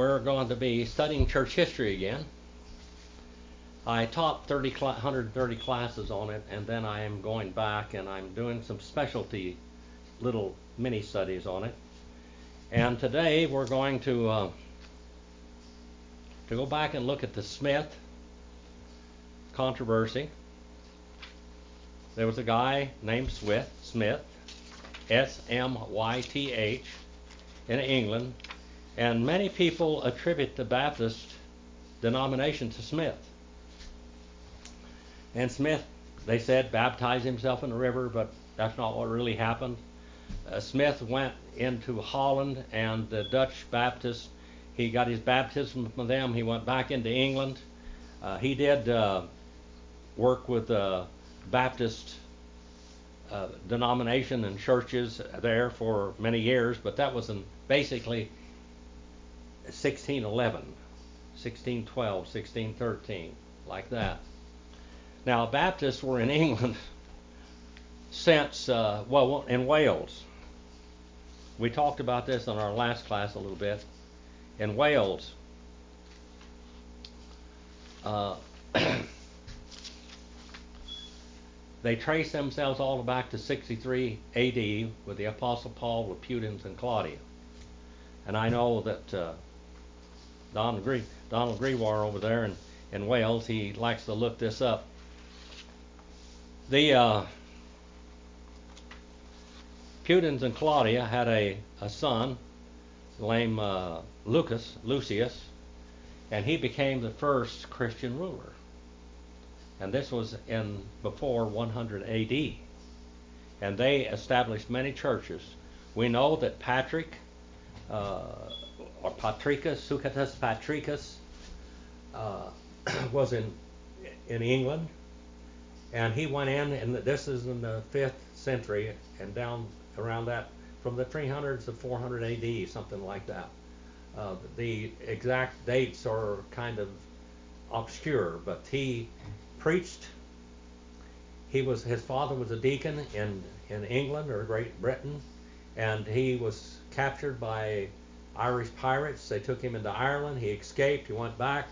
We're going to be studying church history again. I taught 30 cl- 130 classes on it, and then I am going back and I'm doing some specialty little mini studies on it. And today we're going to uh, to go back and look at the Smyth controversy. There was a guy named Smyth, Smyth, S-M-Y-T-H, in England, and many people attribute the Baptist denomination to Smyth. And Smyth, they said, baptized himself in the river, but that's not what really happened. Uh, Smyth went into Holland and the Dutch Baptists. He got his baptism from them. He went back into England. Uh, he did uh, work with the Baptist uh, denomination and churches there for many years, but that was in basically 1611, 1612, 1613, like that. Now, Baptists were in England since, uh, well, in Wales. We talked about this in our last class a little bit. In Wales, uh, they trace themselves all the way back to 63 AD with the Apostle Paul with Pudens and Claudia. And I know that uh, Donald, Gre- Donald Grewar over there in, in Wales, he likes to look this up. The uh, Pudens and Claudia had a, a son named uh, Lucas, Lucius, and he became the first Christian ruler. And this was in before 100 AD. And they established many churches. We know that Patrick, uh, or Patricus, Sucatus Patricus, uh, was in in England, and he went in, and this is in the fifth century, and down around that, from the 300s to 400 AD, something like that. Uh, the exact dates are kind of obscure, but he preached. He was his father was a deacon in in England or Great Britain, and he was captured by Irish pirates. They took him into Ireland. He escaped. He went back,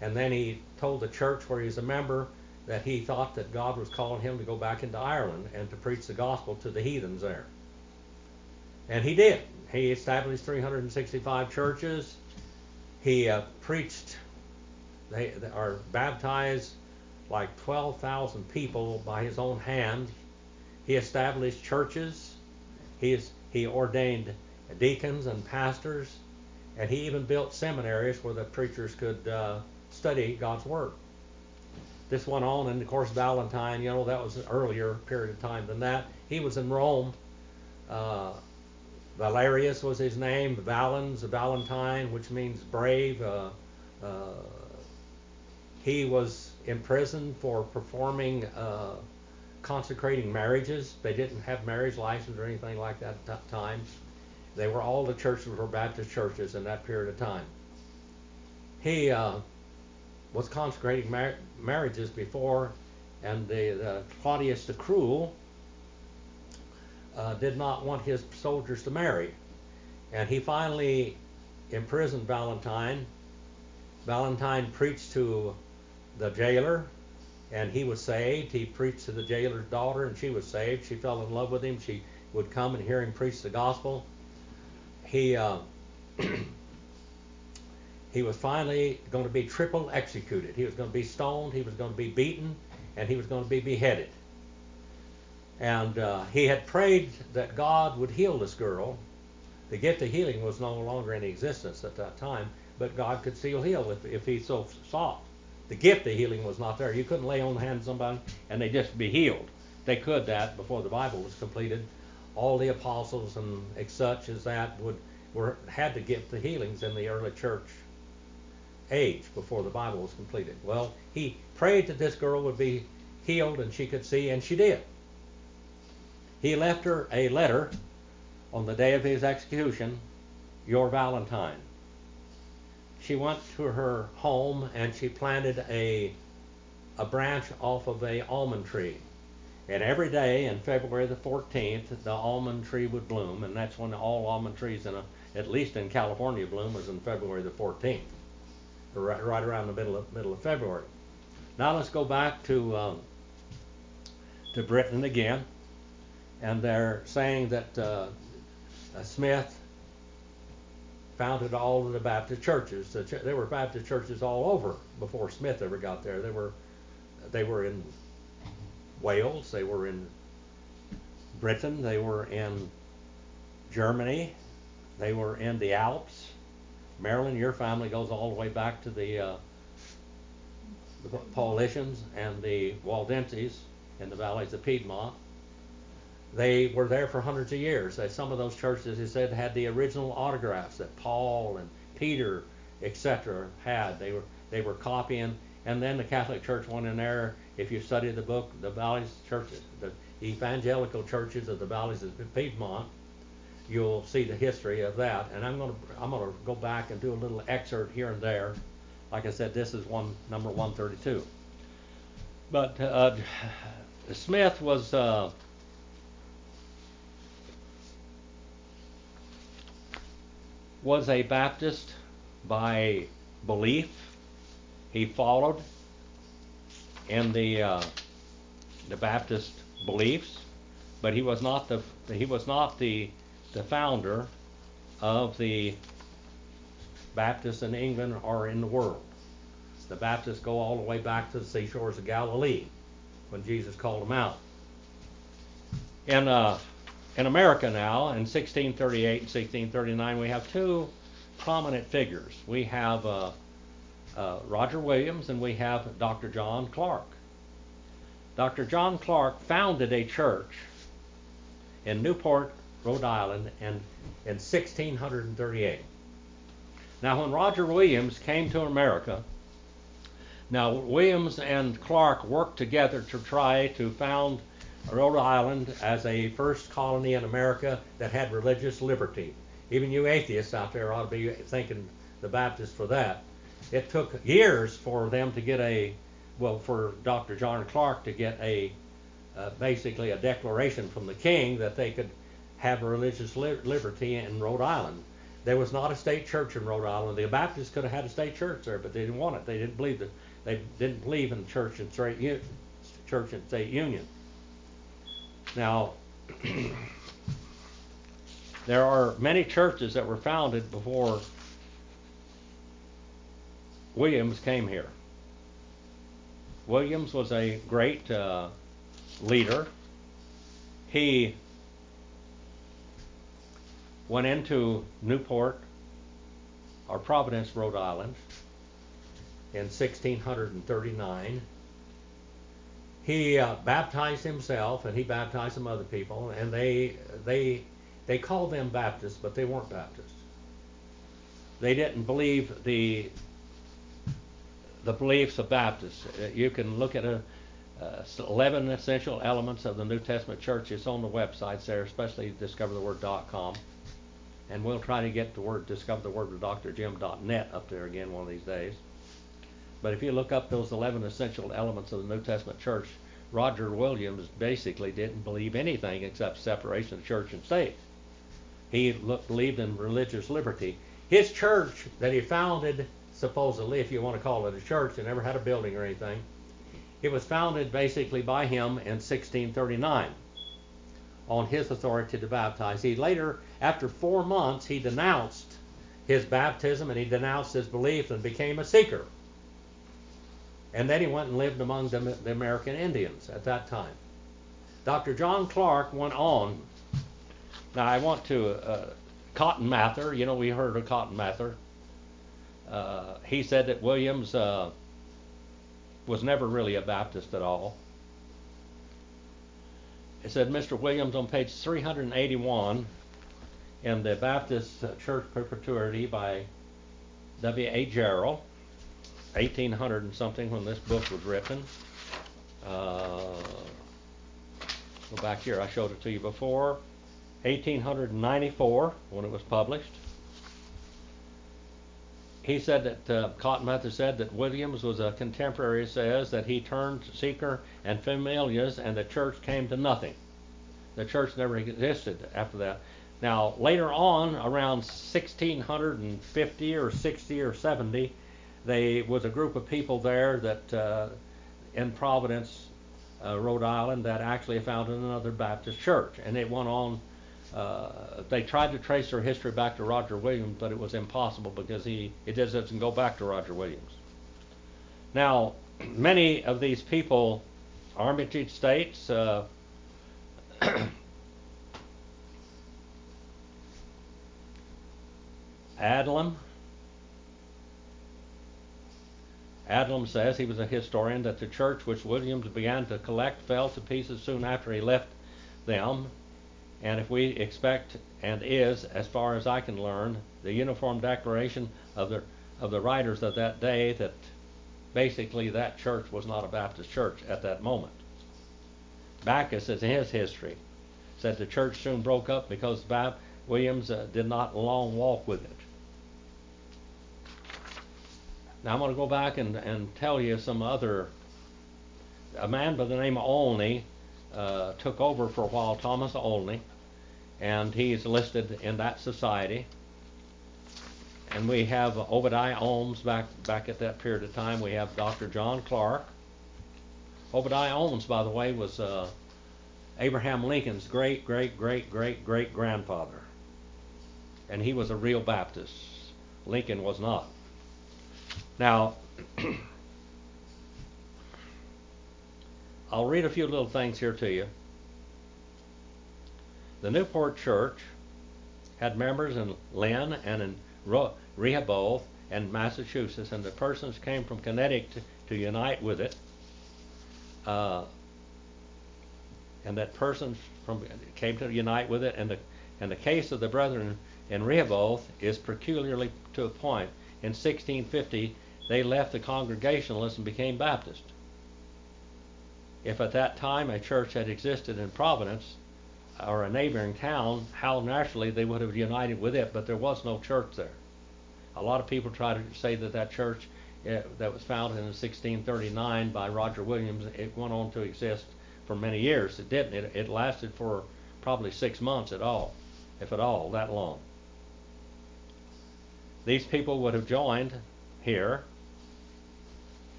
and then he told the church where he was a member that he thought that God was calling him to go back into Ireland and to preach the gospel to the heathens there. And he did. He established 365 churches. He uh, preached, they, they are baptized like 12,000 people by his own hand. He established churches. He, is, he ordained deacons and pastors, and he even built seminaries where the preachers could uh, study God's Word. This went on, and of course, Valentine, you know, that was an earlier period of time than that. He was in Rome. Uh, Valerius was his name, Valens, Valentine, which means brave. Uh, uh, he was imprisoned for performing uh, consecrating marriages. They didn't have marriage license or anything like that at that time. They were all the churches were Baptist churches in that period of time. He uh, was consecrating mar- marriages before, and the, Claudius the Cruel uh, did not want his soldiers to marry, and he finally imprisoned Valentine. Valentine preached to the jailer, and he was saved. He preached to the jailer's daughter, and she was saved. She fell in love with him. She would come and hear him preach the gospel he uh, he was finally going to be triple executed. He was going to be stoned, he was going to be beaten, and he was going to be beheaded. And uh, he had prayed that God would heal this girl. The gift of healing was no longer in existence at that time, but God could still heal if, if he so sought. The gift of healing was not there. You couldn't lay on the hand of somebody and they just be healed. They could that before the Bible was completed, all the apostles and such as that would were had to get the healings in the early church age before the Bible was completed. Well, he prayed that this girl would be healed and she could see, and she did. He left her a letter on the day of his execution, Your Valentine. She went to her home and she planted a a branch off of a almond tree and every day in February the 14th, the almond tree would bloom, and that's when all almond trees in a at least in California, bloom was in February the 14th, right, right around the middle of middle of February. Now let's go back to um, to Britain again, and they're saying that uh, Smyth founded all of the Baptist churches. There were Baptist churches all over before Smyth ever got there. They were they were in Wales, they were in Britain, they were in Germany, they were in the Alps. Marilyn, your family goes all the way back to the, uh, the Paulicians and the Waldenses in the valleys of Piedmont. They were there for hundreds of years. Some of those churches, he said, had the original autographs that Paul and Peter, etc., had. They were they were copying, and then the Catholic Church went in there. If you study the book, the valleys churches, the evangelical churches of the valleys of Piedmont, you'll see the history of that. And I'm going to I'm going to go back and do a little excerpt here and there. Like I said, this is one number 132. But uh, Smyth was. Uh, was a Baptist by belief. He followed in the uh, the Baptist beliefs, but he was not the he was not the the founder of the Baptists in England or in the world. The Baptists go all the way back to the seashores of Galilee when Jesus called them out. In uh, in America now, in 1638 and 1639, we have two prominent figures. We have uh, uh, Roger Williams and we have Dr. John Clark. Dr. John Clark founded a church in Newport, Rhode Island, in, in 1638. Now, when Roger Williams came to America, now Williams and Clark worked together to try to found Rhode Island as a first colony in America that had religious liberty. Even you atheists out there ought to be thanking the Baptists for that. It took years for them to get a, well, for Dr. John Clark to get a, uh, basically a declaration from the king that they could have religious li- liberty in Rhode Island. There was not a state church in Rhode Island. The Baptists could have had a state church there, but they didn't want it. They didn't believe that. They didn't believe in church and state church and state union. Now, there are many churches that were founded before Williams came here. Williams was a great uh, leader. He went into Newport or Providence, Rhode Island in 1639 he uh, baptized himself and he baptized some other people, and they they they called them Baptists, but they weren't Baptists. They didn't believe the the beliefs of Baptists. Uh, you can look at a, uh, 11 essential elements of the New Testament church. It's on the websites there, especially discovertheword.com. And we'll try to get the word discover the word with drjim.net up there again one of these days. But if you look up those 11 essential elements of the New Testament church, Roger Williams basically didn't believe anything except separation of church and state. He looked, believed in religious liberty. His church that he founded, supposedly, if you want to call it a church, it never had a building or anything, it was founded basically by him in 1639 on his authority to baptize. He later, after four months, he denounced his baptism and he denounced his belief and became a seeker. And then he went and lived among the, the American Indians at that time. Dr. John Clark went on. Now, I want to, uh, Cotton Mather, you know, we heard of Cotton Mather. Uh, he said that Williams uh, was never really a Baptist at all. He said Mr. Williams on page 381 in the Baptist Church Perpetuity by W.A. Jarrell 1800 and something when this book was written. Uh, go back here, I showed it to you before. 1894 when it was published. He said that uh, Cotton Mather said that Williams was a contemporary. Says that he turned seeker and familiars, and the church came to nothing. The church never existed after that. Now, later on, around 1650 or 60 or 70, they was a group of people there that uh, in Providence, uh, Rhode Island, that actually founded another Baptist church, and it went on. Uh, they tried to trace their history back to Roger Williams, but it was impossible because he it doesn't go back to Roger Williams. Now, many of these people, Armitage states. Uh, Adlam. Adlam says he was a historian that the church which Williams began to collect fell to pieces soon after he left them. And if we expect and is, as far as I can learn, the uniform declaration of the of the writers of that day that basically that church was not a Baptist church at that moment. Backus, in his history, said the church soon broke up because Williams uh, did not long walk with it. Now I'm going to go back and, and tell you some other. A man by the name of Olney uh, took over for a while, Thomas Olney, and he's listed in that society. And we have Obadiah Holmes back back at that period of time. We have Dr. John Clark. Obadiah Holmes, by the way, was uh, Abraham Lincoln's great great great great great grandfather, and he was a real Baptist. Lincoln was not. Now, I'll read a few little things here to you. The Newport Church had members in Lynn and in Rehoboth and Massachusetts, and the persons came from Connecticut to, to unite with it. Uh, and that persons from came to unite with it, and the and the case of the brethren in Rehoboth is peculiarly to a point. In 1650, they left the Congregationalists and became Baptist. If at that time a church had existed in Providence or a neighboring town, how naturally they would have united with it, but there was no church there. A lot of people try to say that that church uh, that was founded in 1639 by Roger Williams, it went on to exist for many years. It didn't. It, it lasted for probably six months at all, if at all, that long. These people would have joined here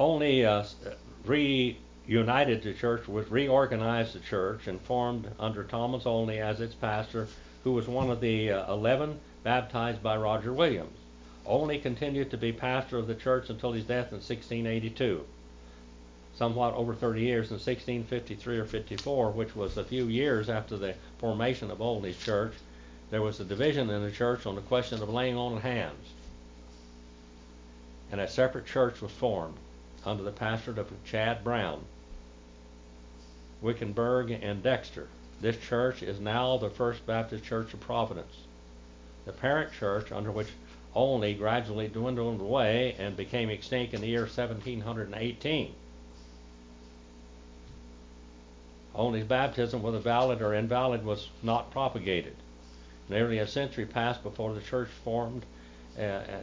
only uh, reunited the church, was reorganized the church, and formed under Thomas Olney as its pastor, who was one of the uh, 11 baptized by Roger Williams. Olney continued to be pastor of the church until his death in 1682, somewhat over 30 years in 1653 or 54, which was a few years after the formation of Olney's church. There was a division in the church on the question of laying on of hands, and a separate church was formed under the pastorate of Chad Brown, Wickenden, and Dexter. This church is now the First Baptist Church of Providence. The parent church, under which Olney gradually dwindled away and became extinct in the year 1718. Olney's baptism, whether valid or invalid, was not propagated. Nearly a century passed before the church formed uh, uh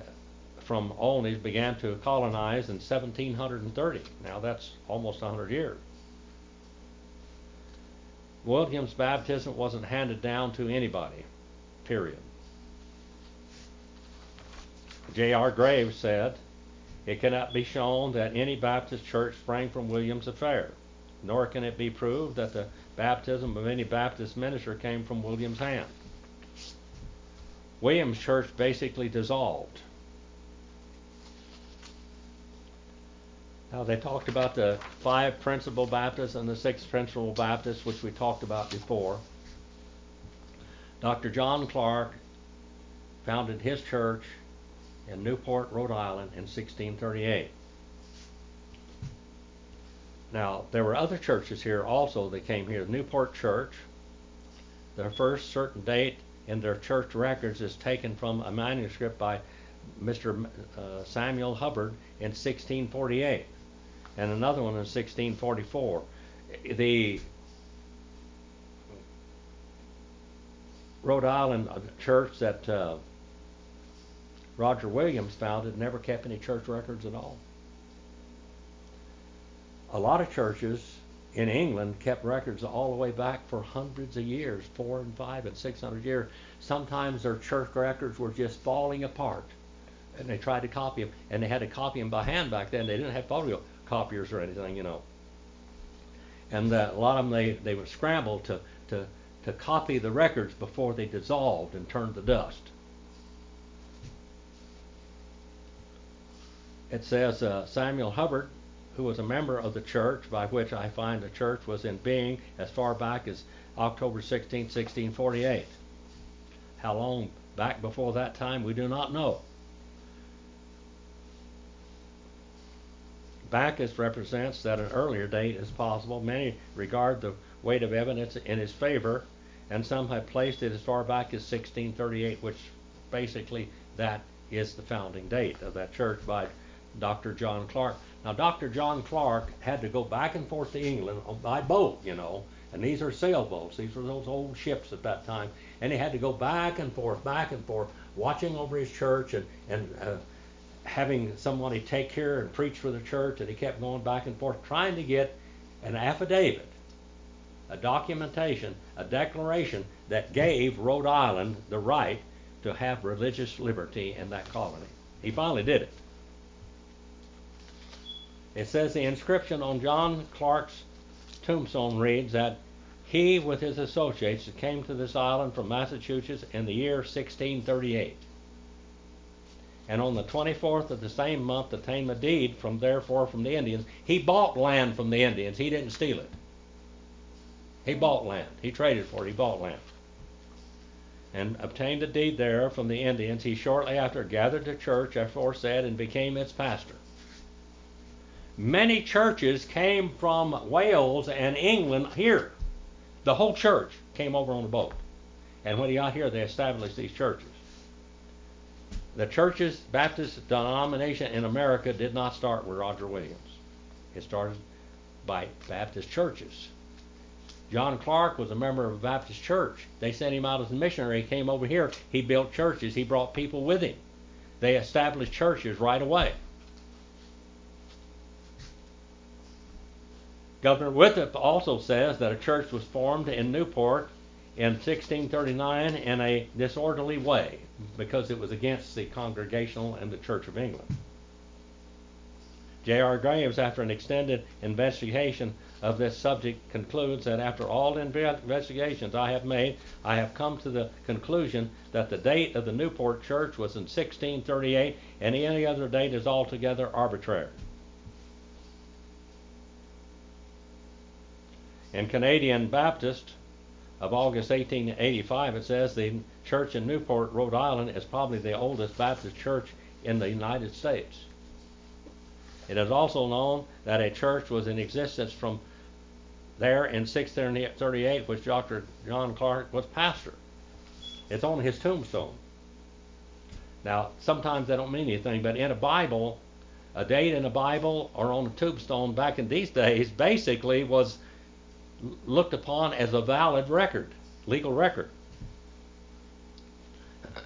from Olney's began to colonize in 1730. Now that's almost 100 years. William's baptism wasn't handed down to anybody, period. J.R. Graves said, It cannot be shown that any Baptist church sprang from William's affair, nor can it be proved that the baptism of any Baptist minister came from William's hand. William's church basically dissolved. Now they talked about the five principal Baptists and the six principal Baptists, which we talked about before. Dr. John Clark founded his church in Newport, Rhode Island in 1638. Now, there were other churches here also that came here. Newport Church, their first certain date in their church records is taken from a manuscript by Mr. Uh, Samuel Hubbard in 1648 and another one in 1644. The Rhode Island church that uh, Roger Williams founded never kept any church records at all. a lot of churches in England kept records all the way back for hundreds of years, four and five and six hundred years. Sometimes their church records were just falling apart, and they tried to copy them, and they had to copy them by hand back then. They didn't have photocopiers or anything, you know. And uh, a lot of them they they would scramble to to to copy the records before they dissolved and turned to dust. It says uh, Samuel Hubbard who was a member of the church, by which I find the church was in being as far back as October 16, 1648. How long back before that time, we do not know. Backus represents that an earlier date is possible. Many regard the weight of evidence in his favor, and some have placed it as far back as 1638, which basically that is the founding date of that church by Dr. John Clark. Now, Dr. John Clark had to go back and forth to England by boat, you know, and these are sailboats. These were those old ships at that time, and he had to go back and forth, back and forth, watching over his church and and uh, having somebody take care and preach for the church, and he kept going back and forth trying to get an affidavit, a documentation, a declaration that gave Rhode Island the right to have religious liberty in that colony. He finally did it. It says the inscription on John Clark's tombstone reads that he, with his associates, came to this island from Massachusetts in the year 1638. And on the 24th of the same month, obtained a deed from therefore from the Indians. He bought land from the Indians. He didn't steal it. He bought land. He traded for it. He bought land. And obtained a deed there from the Indians. He shortly after gathered the church aforesaid and became its pastor many churches came from Wales and England here. The whole church came over on a boat. And when he got here, they established these churches. The churches, Baptist denomination in America did not start with Roger Williams. It started by Baptist churches. John Clark was a member of a Baptist church. They sent him out as a missionary. He came over here. He built churches. He brought people with him. They established churches right away. Governor Winthrop also says that a church was formed in Newport in 1639 in a disorderly way because it was against the Congregational and the Church of England. J.R. Graves, after an extended investigation of this subject, concludes that after all investigations I have made, I have come to the conclusion that the date of the Newport church was in 1638 and any other date is altogether arbitrary. In Canadian Baptist of August 1885, it says the church in Newport, Rhode Island, is probably the oldest Baptist church in the United States. It is also known that a church was in existence from there in 1638, which Dr. John Clark was pastor. It's on his tombstone. Now, sometimes they don't mean anything, but in a Bible, a date in a Bible or on a tombstone back in these days basically was looked upon as a valid record, legal record.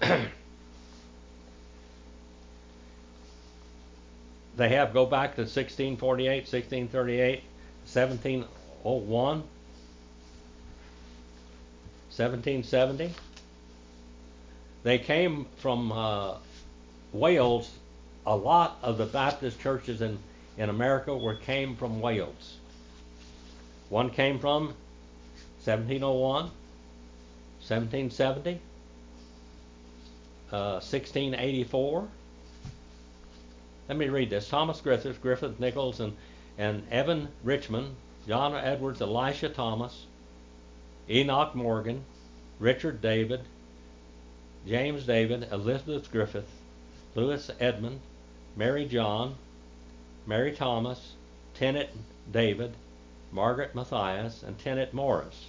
they have go back to 1648, 1638, 1701, 1770. They came from uh, Wales. A lot of the Baptist churches in, in America were came from Wales. One came from 1701, 1770, uh, 1684. Let me read this. Thomas Griffith, Griffith Nichols, and, and Evan Richmond, John Edwards, Elisha Thomas, Enoch Morgan, Richard David, James David, Elizabeth Griffith, Louis Edmund, Mary John, Mary Thomas, Tennant David, Margaret Matthias, and Tennant Morris.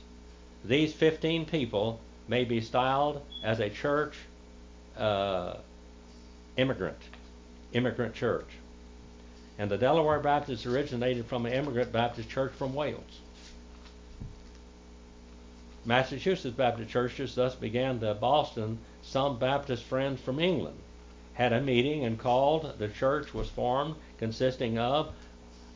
These 15 people may be styled as a church uh, immigrant, immigrant church. And the Delaware Baptists originated from an immigrant Baptist church from Wales. Massachusetts Baptist churches thus began to Boston. Some Baptist friends from England had a meeting and called. The church was formed consisting of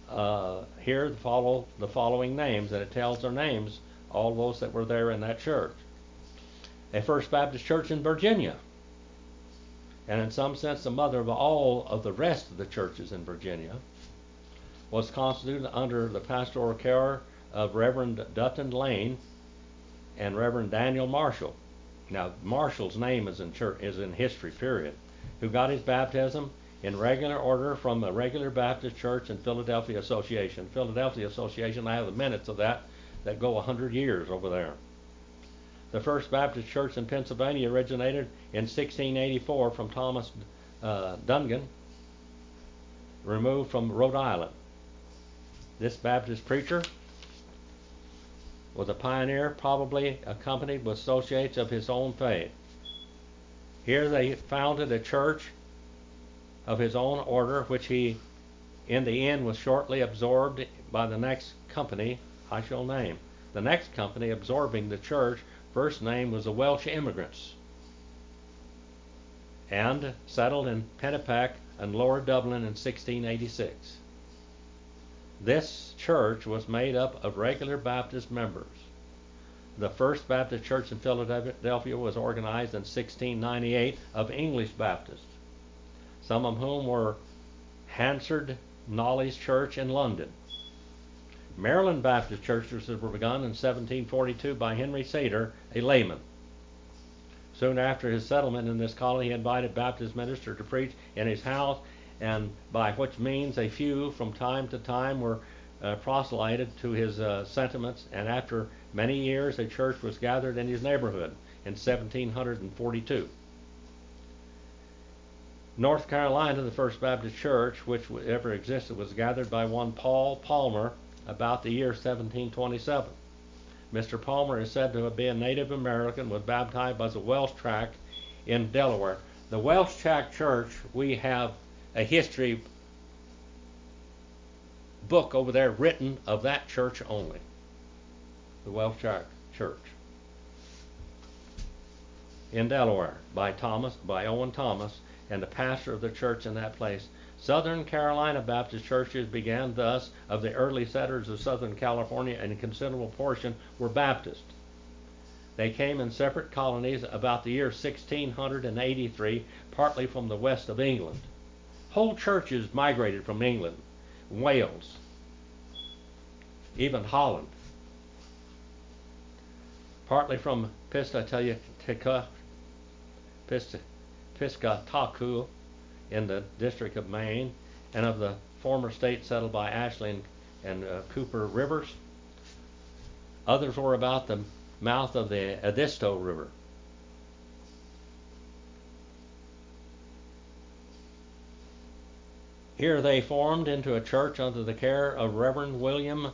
uh, here follow the following names, and it tells their names, all those that were there in that church. A First Baptist Church in Virginia, and in some sense the mother of all of the rest of the churches in Virginia, was constituted under the pastoral care of Reverend Dutton Lane and Reverend Daniel Marshall. Now Marshall's name is in church, is in history period, who got his baptism in regular order from the regular Baptist Church and Philadelphia Association. Philadelphia Association, I have the minutes of that that go a hundred years over there. The First Baptist Church in Pennsylvania originated in 1684 from Thomas uh, Dungan, removed from Rhode Island. This Baptist preacher was a pioneer, probably accompanied with associates of his own faith. Here they founded a church of his own order, which he, in the end, was shortly absorbed by the next company I shall name. The next company absorbing the church first name was the Welsh immigrants and settled in Pennapack and Lower Dublin in 1686. This church was made up of regular Baptist members. The First Baptist Church in Philadelphia was organized in 1698 of English Baptists, some of whom were Hansard Knollys Church in London. Maryland Baptist churches were begun in 1742 by Henry Sator, a layman. Soon after his settlement in this colony, he invited Baptist ministers to preach in his house, and by which means a few from time to time were uh, proselyted to his uh, sentiments, and after many years a church was gathered in his neighborhood in 1742. North Carolina, the First Baptist Church, which ever existed, was gathered by one Paul Palmer about the year 1727. Mr. Palmer is said to have been Native American, was baptized by the Welsh tract in Delaware. The Welsh tract church, we have a history book over there written of that church only. The Welsh tract church in Delaware by Thomas by Owen Thomas and the pastor of the church in that place Southern Carolina Baptist churches began thus of the early settlers of Southern California, and a considerable portion were Baptist. They came in separate colonies about the year 1683, partly from the west of England. Whole churches migrated from England, Wales, even Holland, partly from Piscataqua, Piscataqua in the District of Maine and of the former states settled by Ashley and, and uh, Cooper rivers. Others were about the mouth of the Edisto River. Here they formed into a church under the care of Reverend William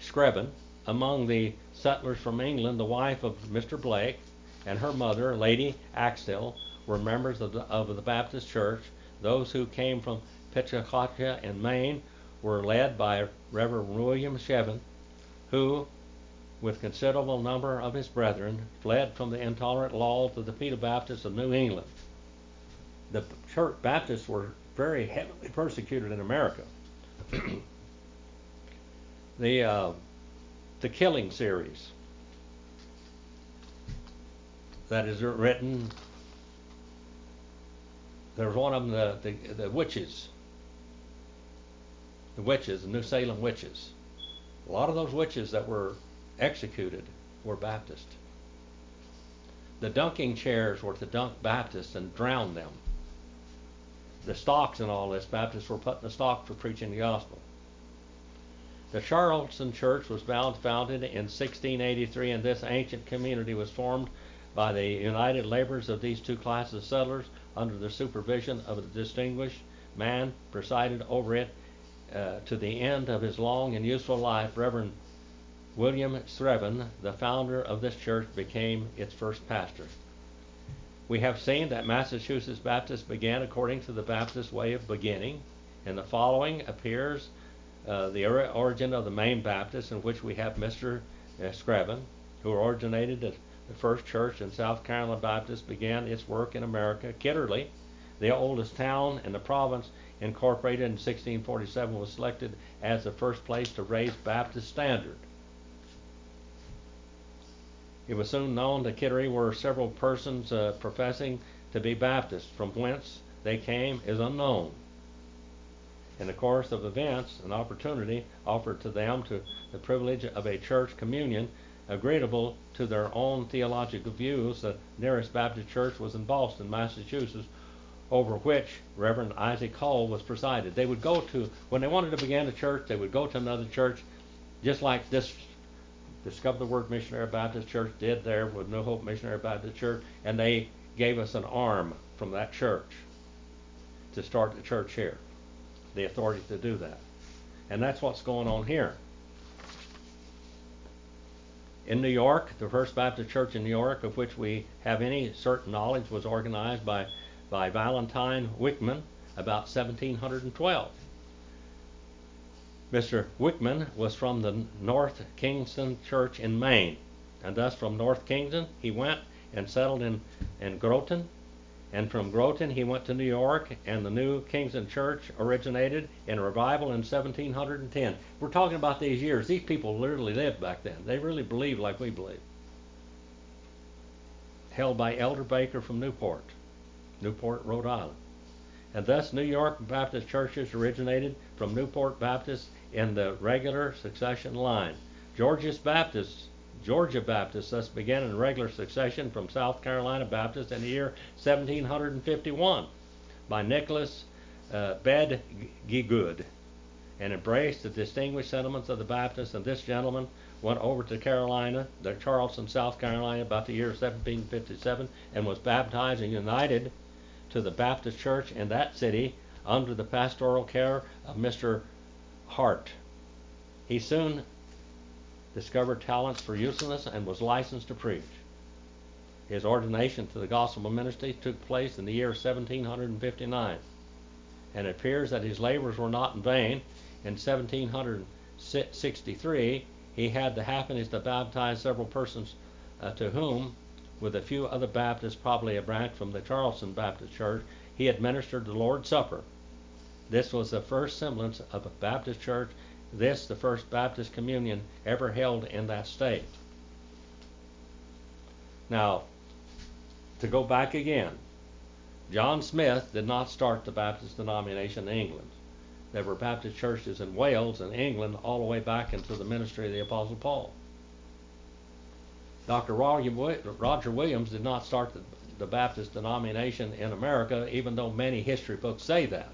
Screven. Among the settlers from England, the wife of Mr. Blake and her mother, Lady Axtell, were members of the, of the Baptist Church those who came from Piscataqua in Maine were led by Reverend William Screven, who, with considerable number of his brethren, fled from the intolerant laws of the Pedobaptists of New England. The church Baptists were very heavily persecuted in America. the uh, the Killing series that is written there was one of them, the, the, the witches. The witches, the New Salem witches. A lot of those witches that were executed were Baptist. The dunking chairs were to dunk Baptists and drown them. The stocks and all this, Baptists were put in the stocks for preaching the gospel. The Charleston Church was founded in 1683, and this ancient community was formed by the united labors of these two classes of settlers under the supervision of a distinguished man presided over it uh, to the end of his long and useful life. Reverend William Screven, the founder of this church, became its first pastor. We have seen that Massachusetts Baptists began according to the Baptist way of beginning. In the following appears uh, the origin of the Maine Baptist, in which we have Mr. Uh, Screven, who originated the the first church in South Carolina Baptist began its work in America. Kittery, the oldest town in the province, Incorporated in 1647, was selected as the first place to raise Baptist standard. It was soon known that Kittery were several persons uh, professing to be Baptists. From whence they came is unknown. In the course of events, an opportunity offered to them to the privilege of a church communion agreeable to their own theological views. The nearest Baptist church was in Boston, Massachusetts, over which Reverend Isaac Hull was presided. They would go to, when they wanted to begin a church, they would go to another church, just like this Discover the Word Missionary Baptist Church did there with New Hope Missionary Baptist Church, and they gave us an arm from that church to start the church here, the authority to do that. And that's what's going on here. In New York, the First Baptist Church in New York, of which we have any certain knowledge, was organized by, by Valentine Wightman about 1712. Mr. Wightman was from the North Kingstown Church in Maine, and thus from North Kingstown he went and settled in, in Groton, and from Groton he went to New York, and the New Kingstown Church originated in a revival in 1710. We're talking about these years. These people literally lived back then. They really believed like we believe. Held by Elder Baker from Newport, Newport, Rhode Island. And thus New York Baptist churches originated from Newport Baptist in the regular succession line. Georgia's Baptists, Georgia Baptists thus began in regular succession from South Carolina Baptists in the year 1751 by Nicholas uh, Bedgegood and embraced the distinguished sentiments of the Baptists. And this gentleman went over to Carolina, the Charleston, South Carolina, about the year 1757, and was baptized and united to the Baptist Church in that city under the pastoral care of Mr Hart. He soon discovered talents for usefulness and was licensed to preach. His ordination to the gospel ministry took place in the year 1759, and it appears that his labors were not in vain. In 1763, he had the happiness to baptize several persons uh, to whom, with a few other Baptists, probably a branch from the Charleston Baptist Church, he administered the Lord's Supper. This was the first semblance of a Baptist church, this the first Baptist communion ever held in that state. Now, to go back again, John Smyth did not start the Baptist denomination in England. There were Baptist churches in Wales and England all the way back into the ministry of the Apostle Paul. Dr. Roger Williams did not start the, the Baptist denomination in America, even though many history books say that.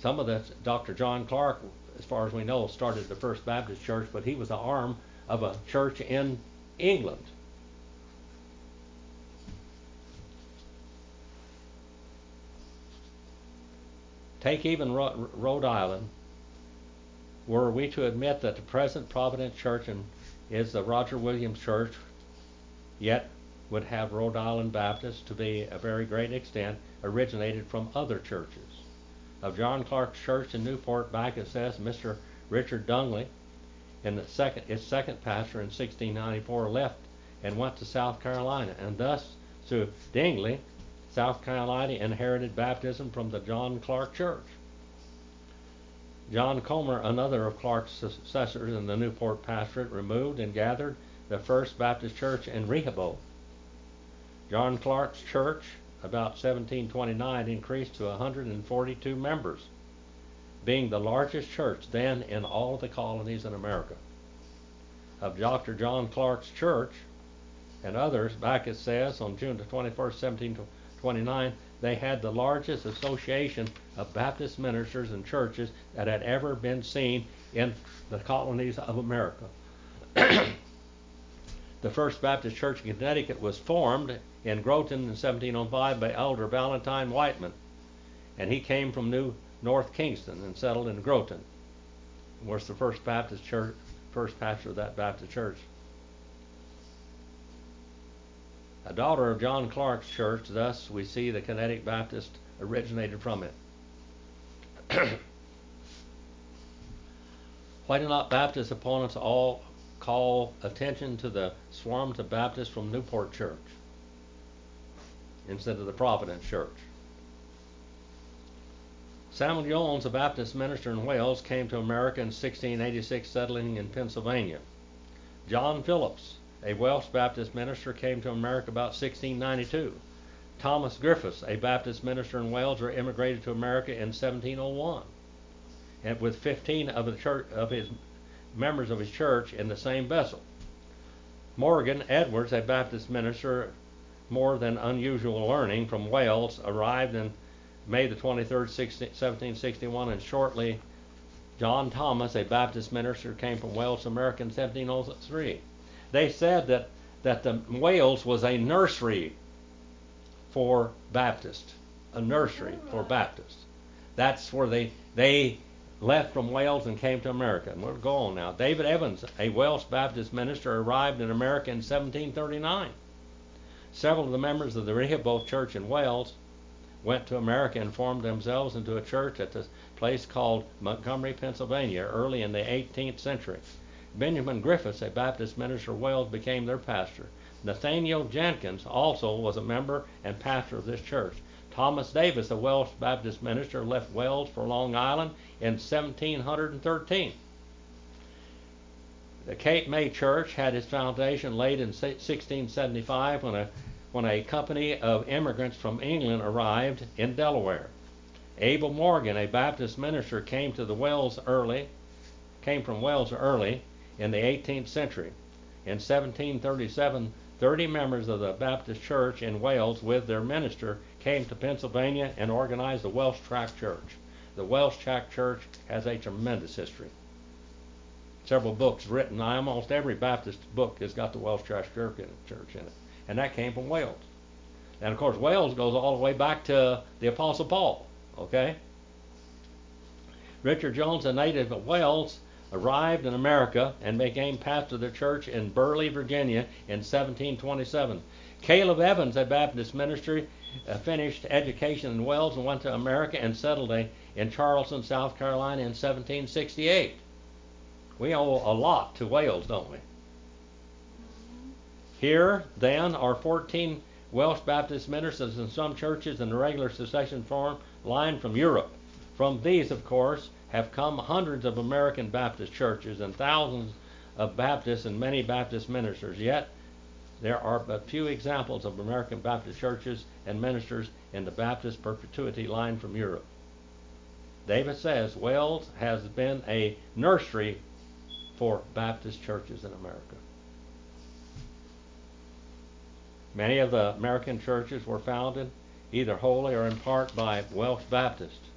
Some of the Dr. John Clark, as far as we know, started the First Baptist Church, but he was the arm of a church in England. Take even Rhode Island. Were we to admit that the present Providence Church is the Roger Williams Church, yet would have Rhode Island Baptists to be a very great extent originated from other churches of John Clark's church in Newport back, it says Mr. Richard Dingley, and the second, its second pastor in 1694, left and went to South Carolina, and thus through Dingley, South Carolina inherited baptism from the John Clark Church. John Comer, another of Clark's successors in the Newport pastorate, removed and gathered the First Baptist Church in Rehoboth. John Clark's church about 1729 increased to 142 members, being the largest church then in all the colonies in America. Of Dr. John Clark's church and others, back it says on June 21, 1729, they had the largest association of Baptist ministers and churches that had ever been seen in the colonies of America. the First Baptist Church in Connecticut was formed in Groton in 1705 by Elder Valentine Wightman, and he came from New North Kingston and settled in Groton. Was the first Baptist church, first pastor of that Baptist church. A daughter of John Clark's church, thus we see the Connecticut Baptist originated from it. Why do not Baptist opponents all call attention to the swarms of Baptists from Newport Church? instead of the Providence Church. Samuel Jones, a Baptist minister in Wales, came to America in 1686, settling in Pennsylvania. John Phillips, a Welsh Baptist minister, came to America about 1692. Thomas Griffiths, a Baptist minister in Wales, immigrated to America in 1701, and with 15 of, church, of his members of his church in the same vessel. Morgan Edwards, a Baptist minister, more than unusual learning from Wales, arrived in May the 23rd, 1761, and shortly John Thomas, a Baptist minister, came from Wales America in 1703. They said that, that the Wales was a nursery for Baptists, a nursery for Baptists. That's where they they left from Wales and came to America. And we'll go on now. David Evans, a Welsh Baptist minister, arrived in America in 1739. Several of the members of the Rehoboth Church in Wales went to America and formed themselves into a church at the place called Montgomery, Pennsylvania, early in the 18th century. Benjamin Griffiths, a Baptist minister of Wales, became their pastor. Nathaniel Jenkins also was a member and pastor of this church. Thomas Davis, a Welsh Baptist minister, left Wales for Long Island in 1713. The Cape May Church had its foundation laid in 1675 when a when a company of immigrants from England arrived in Delaware. Abel Morgan, a Baptist minister, came to the Wales early, came from Wales early in the 18th century. In 1737, 30 members of the Baptist Church in Wales, with their minister, came to Pennsylvania and organized the Welsh Tract Church. The Welsh Tract Church has a tremendous history. Several books written. Almost every Baptist book has got the Welsh Tract Church in it and that came from Wales. And of course, Wales goes all the way back to the Apostle Paul. Okay? Richard Jones, a native of Wales, arrived in America and became pastor of the church in Burleigh, Virginia in 1727. Caleb Evans, a Baptist ministry, uh, finished education in Wales and went to America and settled in Charleston, South Carolina in 1768. We owe a lot to Wales, don't we? Here, then, are 14 Welsh Baptist ministers in some churches in the regular succession form, line from Europe. From these, of course, have come hundreds of American Baptist churches and thousands of Baptists and many Baptist ministers. Yet, there are but few examples of American Baptist churches and ministers in the Baptist perpetuity line from Europe. David says Wales has been a nursery for Baptist churches in America. Many of the American churches were founded either wholly or in part by Welsh Baptists.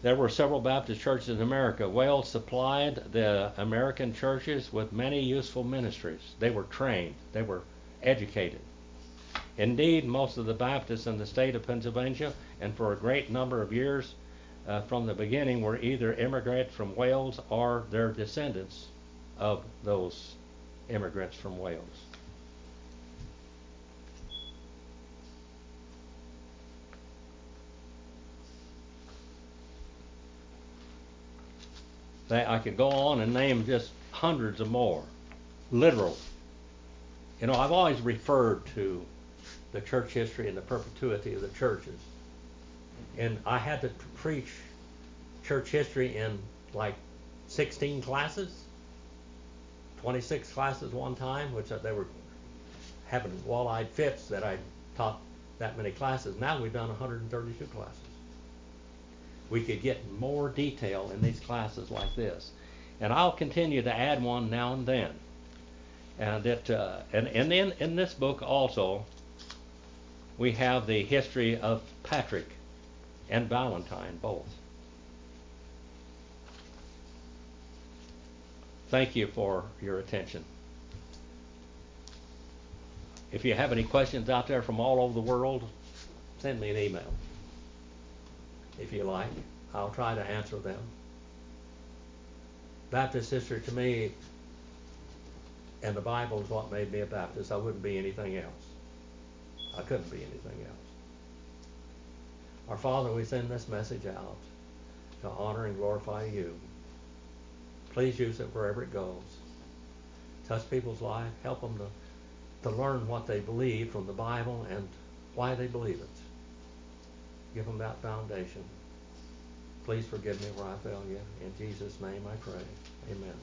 There were several Baptist churches in America. Wales supplied the American churches with many useful ministries. They were trained, they were educated. Indeed, most of the Baptists in the state of Pennsylvania, and for a great number of years uh, from the beginning, were either immigrants from Wales or their descendants of those immigrants from Wales. I could go on and name just hundreds of more, literal. You know, I've always referred to the church history and the perpetuity of the churches. And I had to preach church history in like 16 classes 26 classes one time, which they were having wall-eyed fits that I taught that many classes. Now we've done 132 classes. We could get more detail in these classes like this, and I'll continue to add one now and then. And that, uh, and, and then in this book also, we have the history of Patrick and Valentine both. Thank you for your attention. If you have any questions out there from all over the world, send me an email. If you like, I'll try to answer them. Baptist history to me and the Bible is what made me a Baptist. I wouldn't be anything else. I couldn't be anything else. Our Father, we send this message out to honor and glorify you. Please use it wherever it goes. Touch people's life. Help them to, to learn what they believe from the Bible and why they believe it. Give them that foundation. Please forgive me where I fail you. In Jesus' name I pray. Amen.